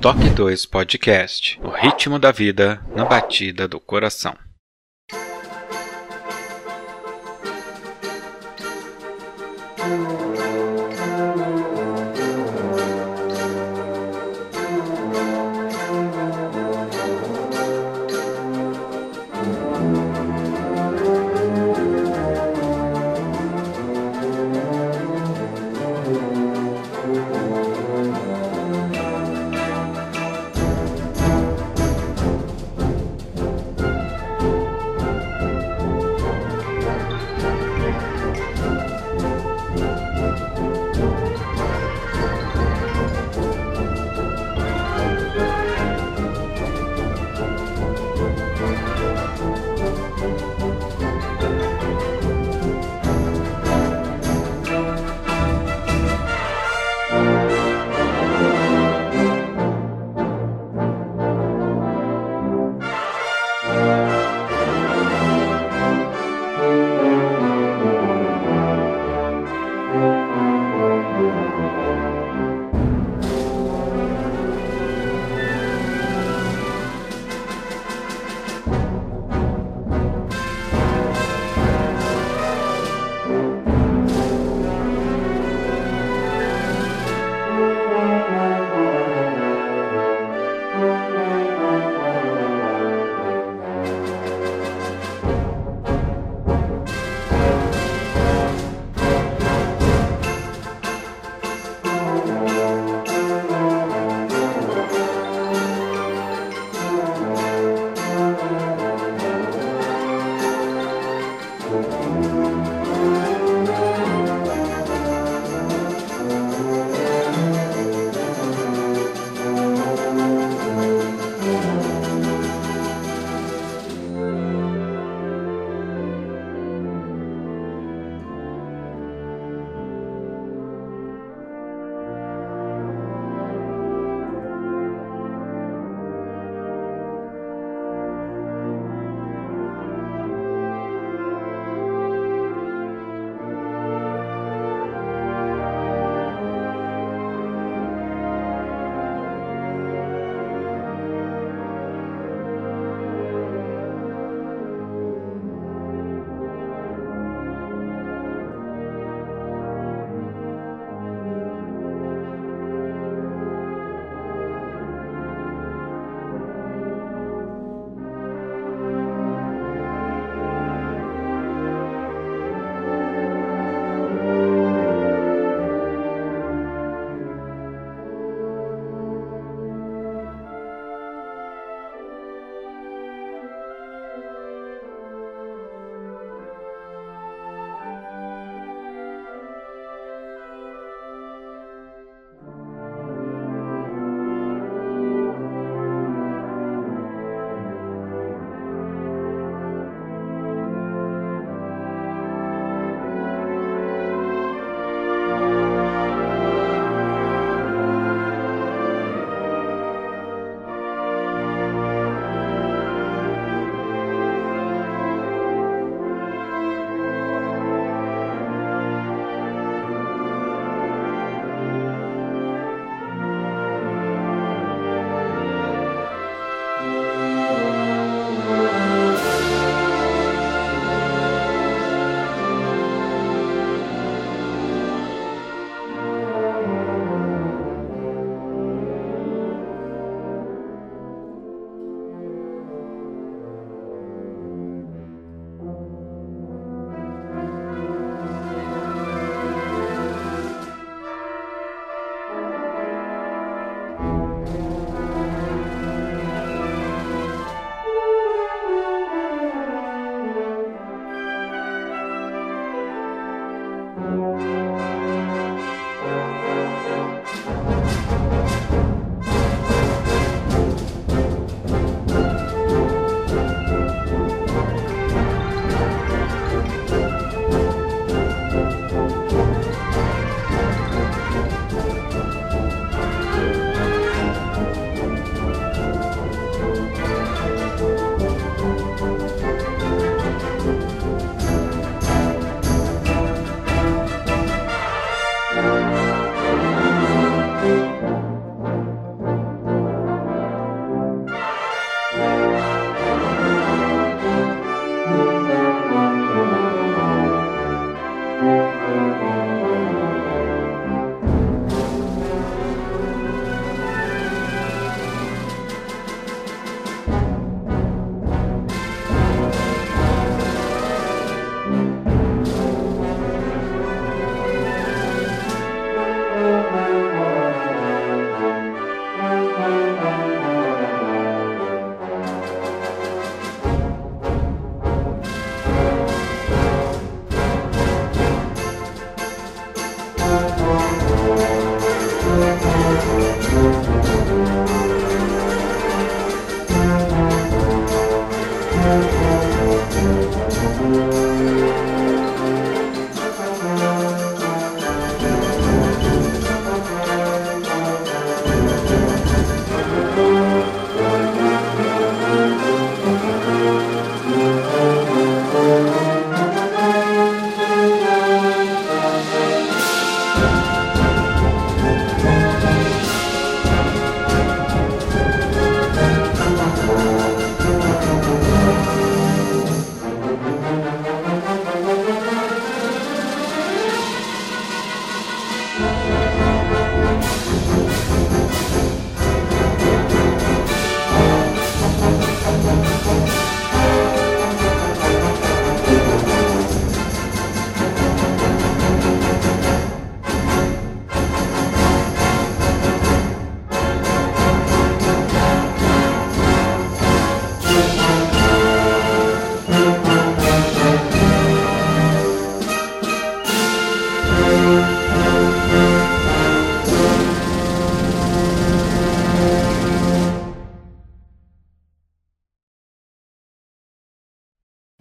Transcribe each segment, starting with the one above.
Toque 2 Podcast O ritmo da vida na batida do coração.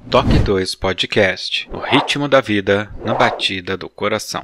Toque 2 Podcast O ritmo da vida na batida do coração.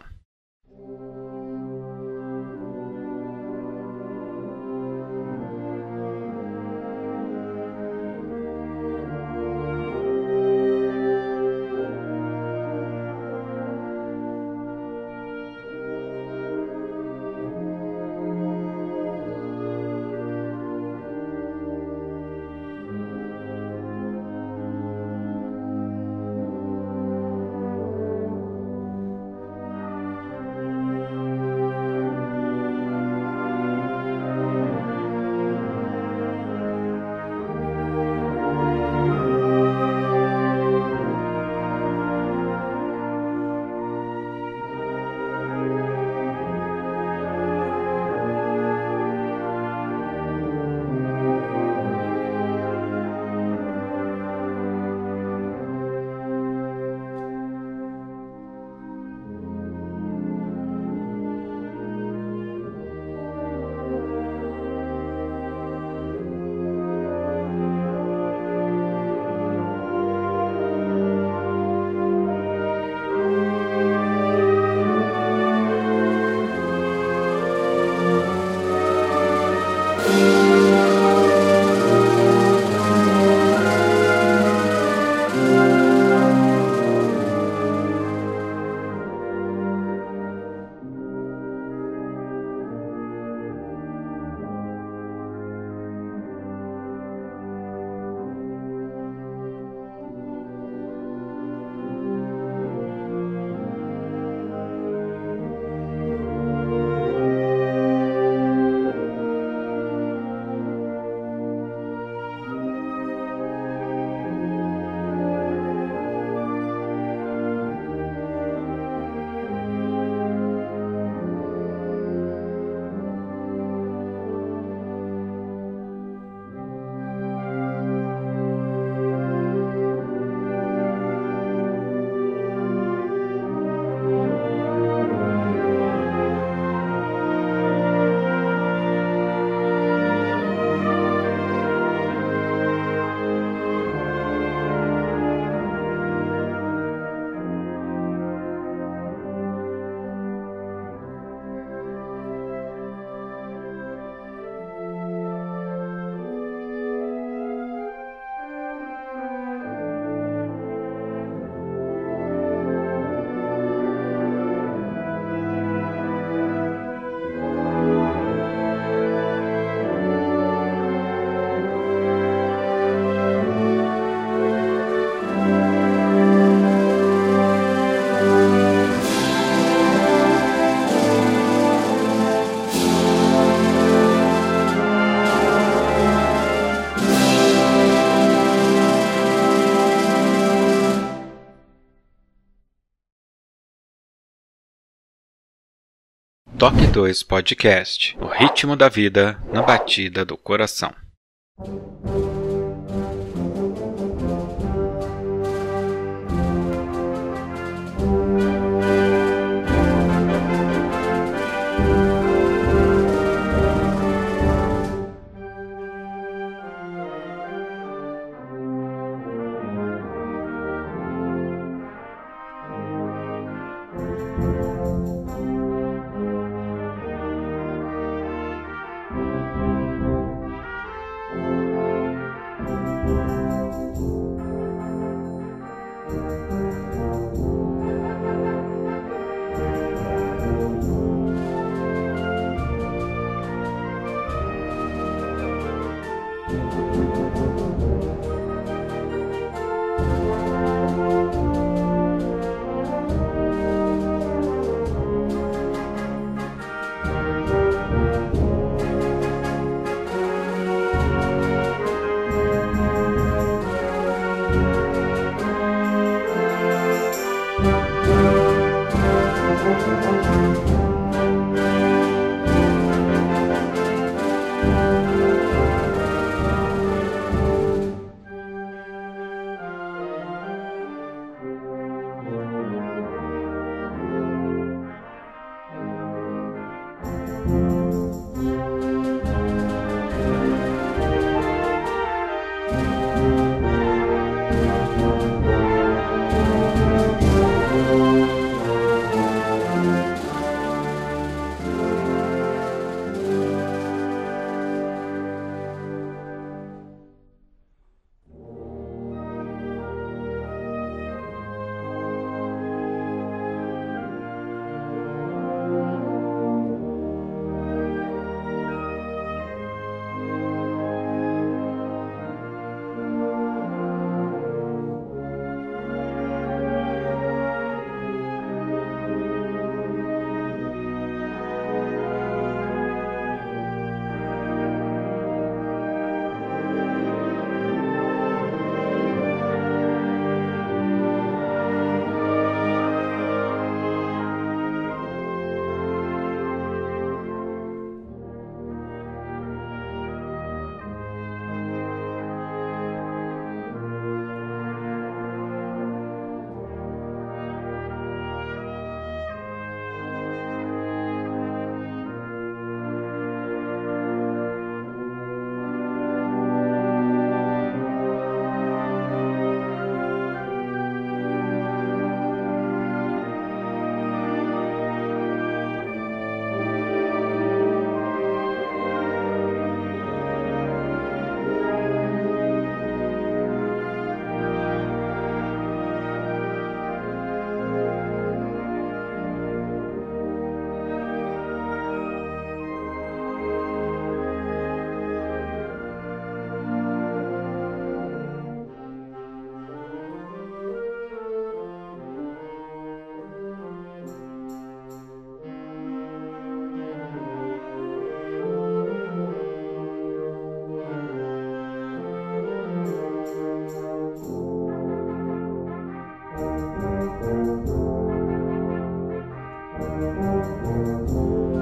Toque 2 Podcast O ritmo da vida na batida do coração. Música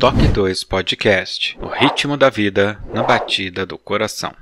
Toque 2 Podcast O ritmo da vida na batida do coração.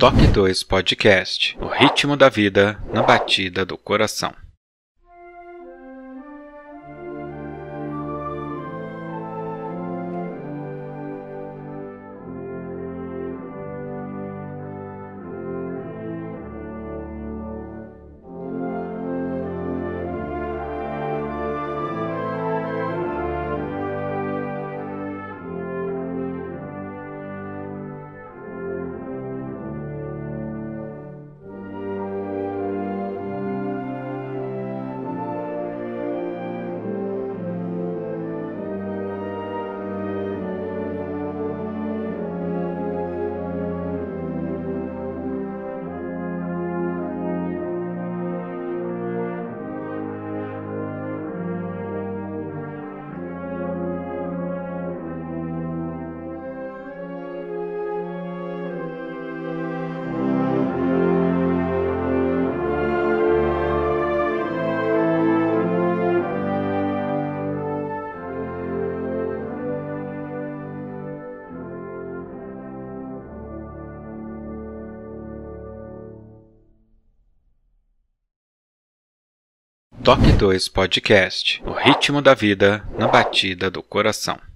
Toque 2 Podcast O ritmo da vida na batida do coração. Toque 2 Podcast O ritmo da vida na batida do coração.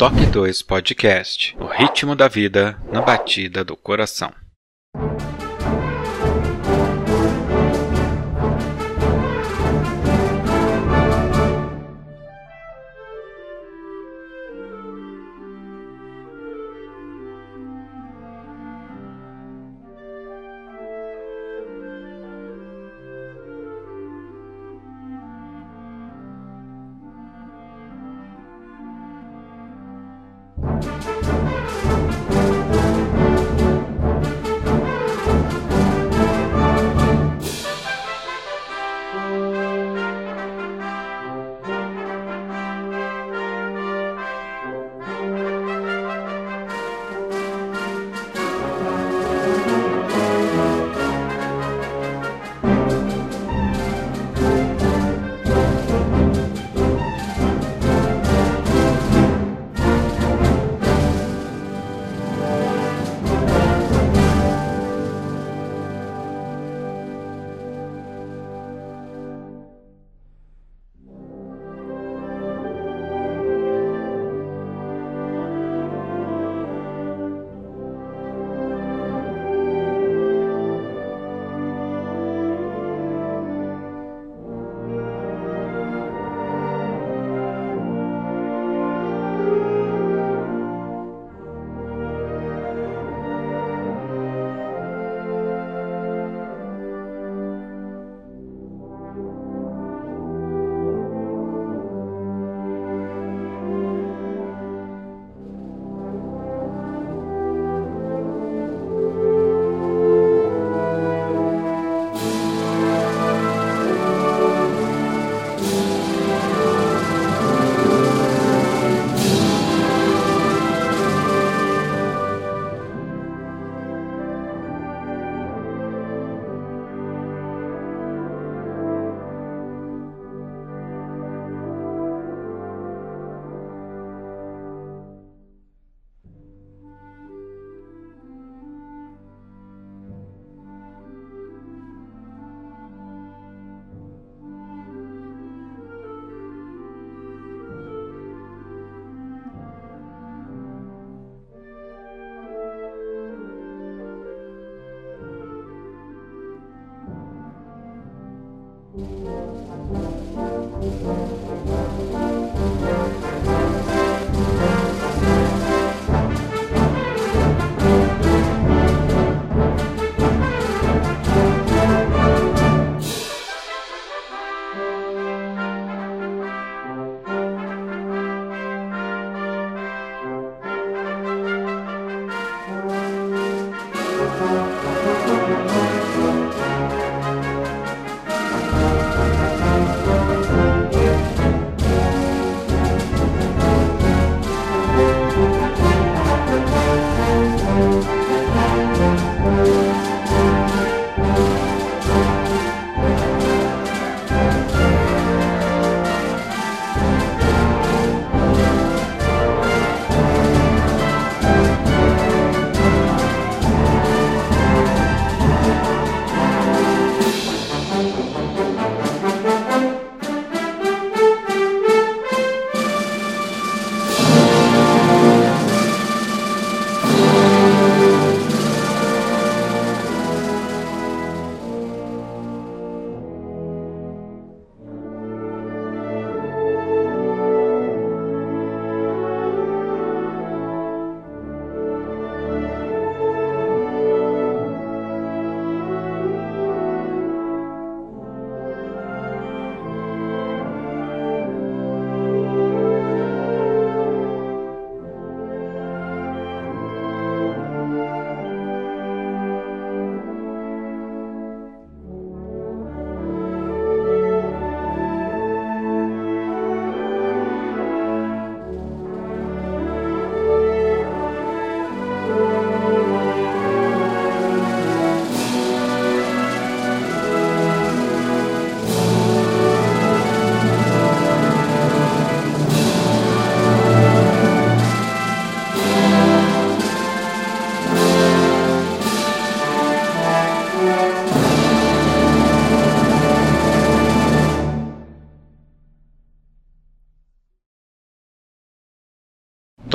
Toque 2 Podcast O ritmo da vida na batida do coração.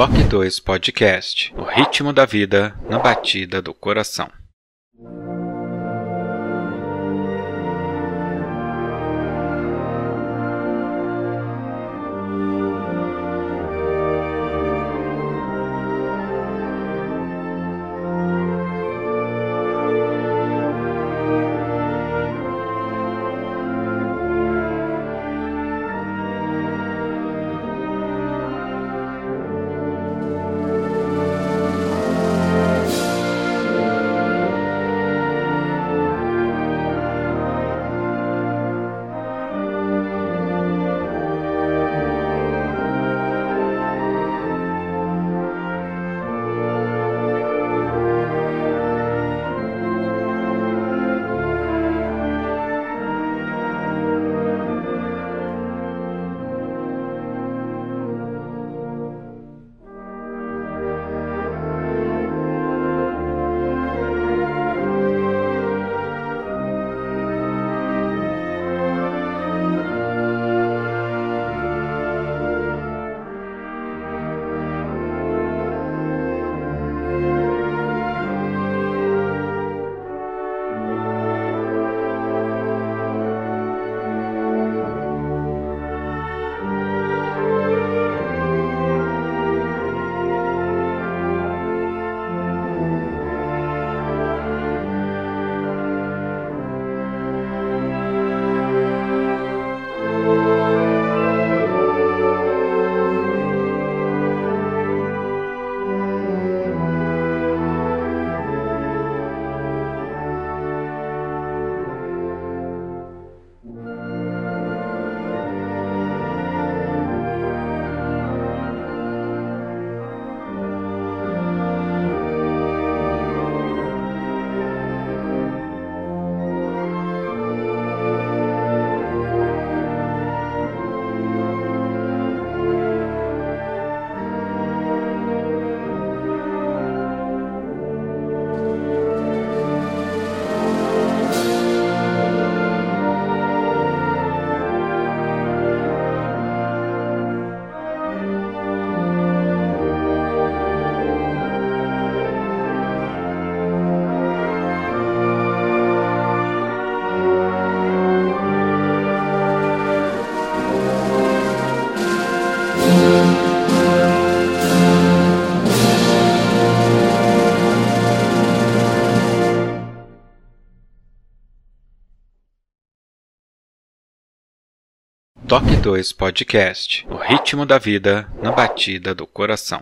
Toque 2 Podcast O ritmo da vida na batida do coração. Toque 2 Podcast O ritmo da vida na batida do coração.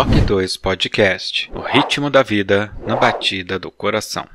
Toque 2 Podcast O ritmo da vida na batida do coração.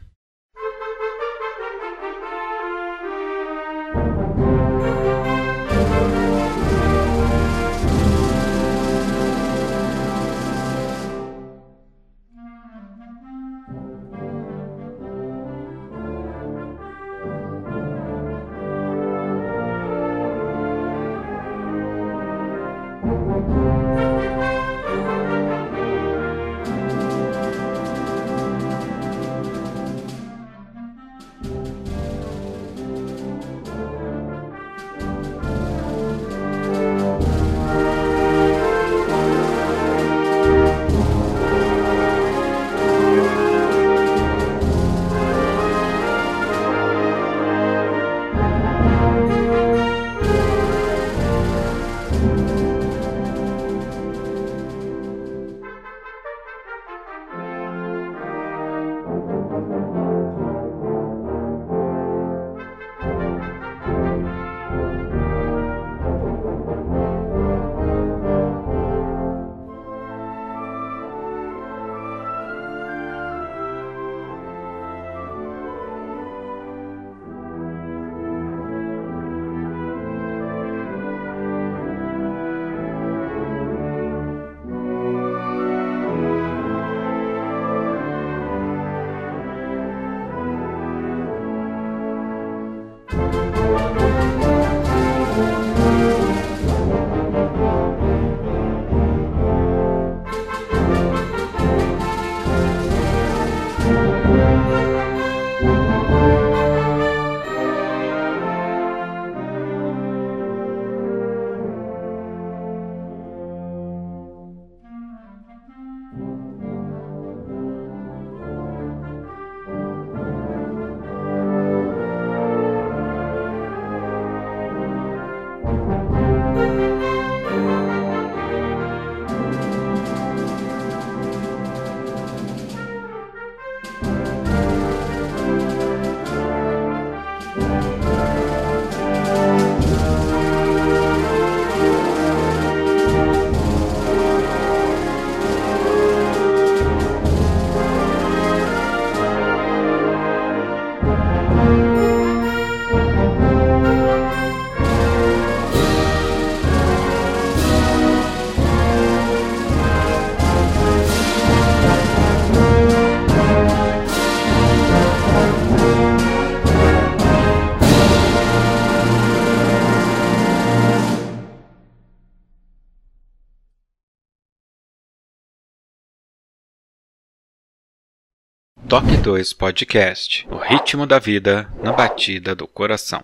Toque 2 Podcast O ritmo da vida na batida do coração.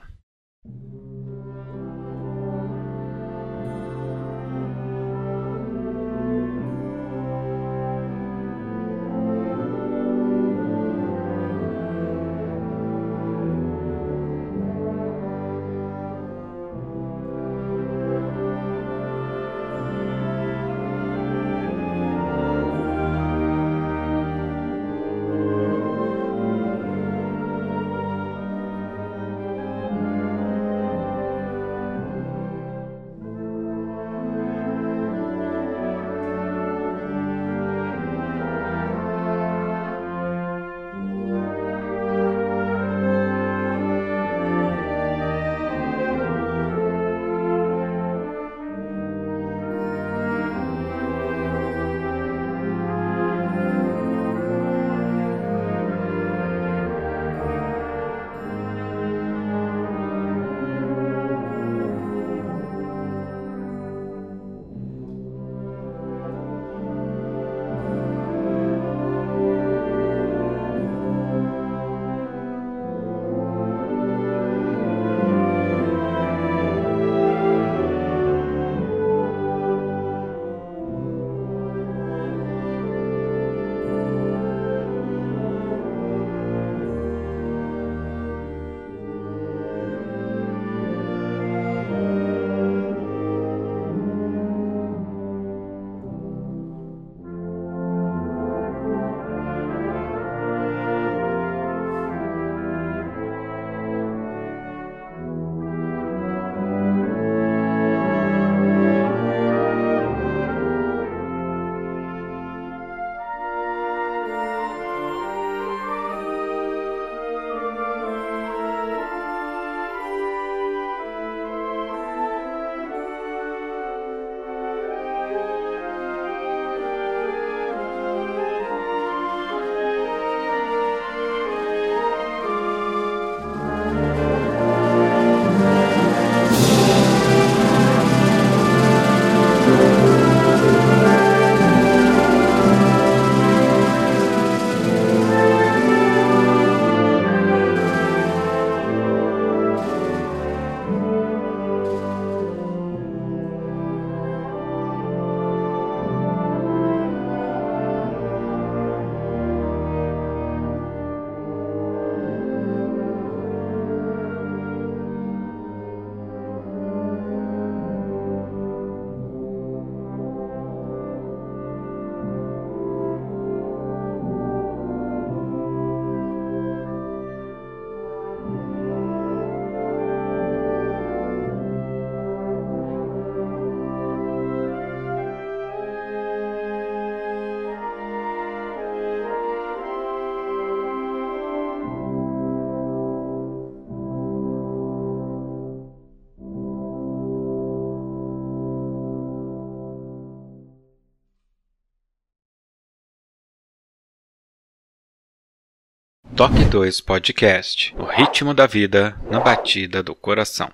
Toque 2 Podcast O ritmo da vida na batida do coração.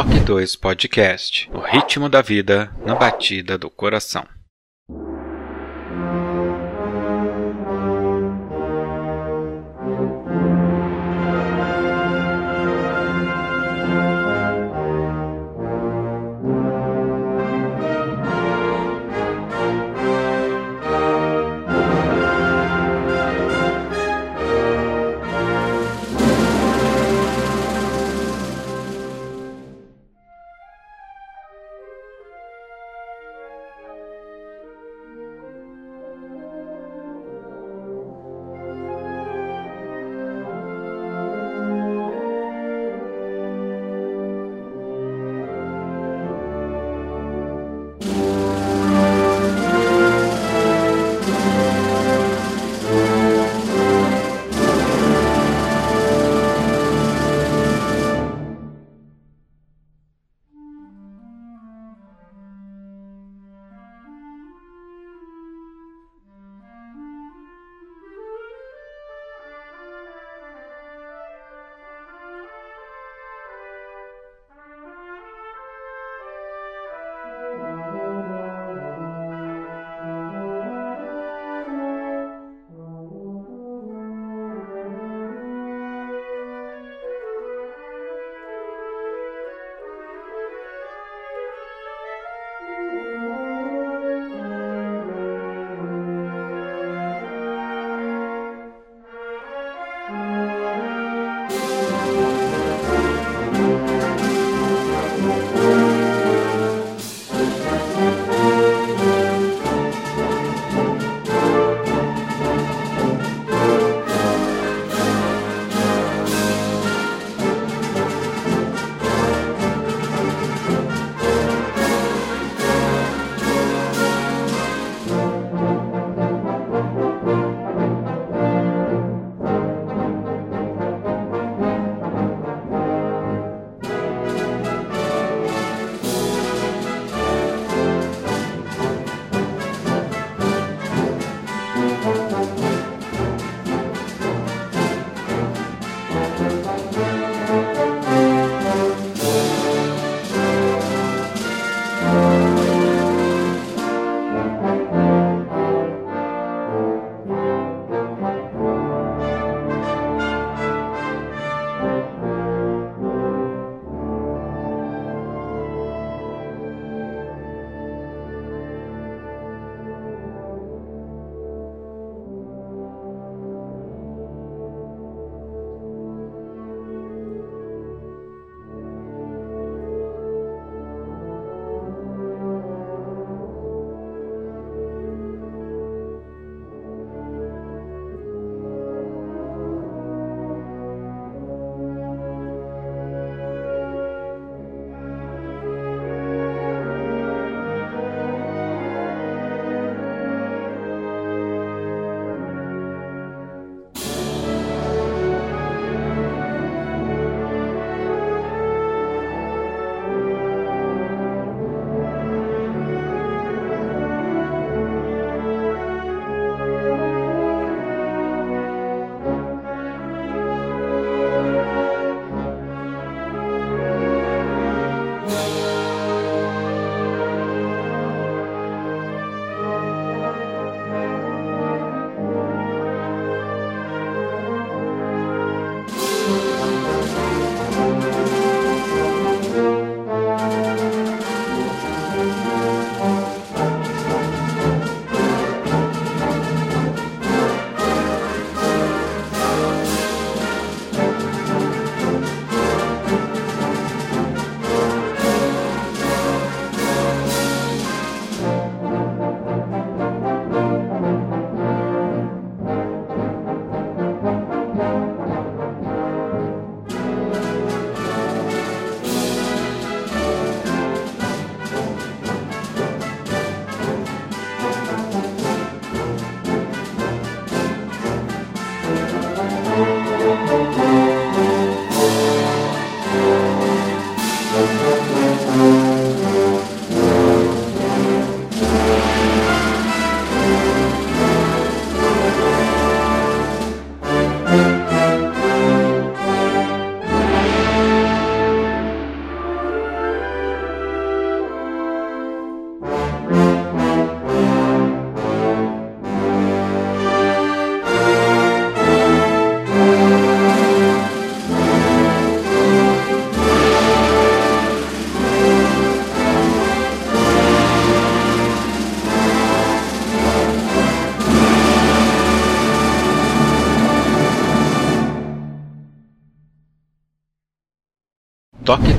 Toque 2 Podcast O ritmo da vida na batida do coração.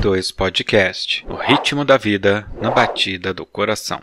2 Podcast O ritmo da vida na batida do coração.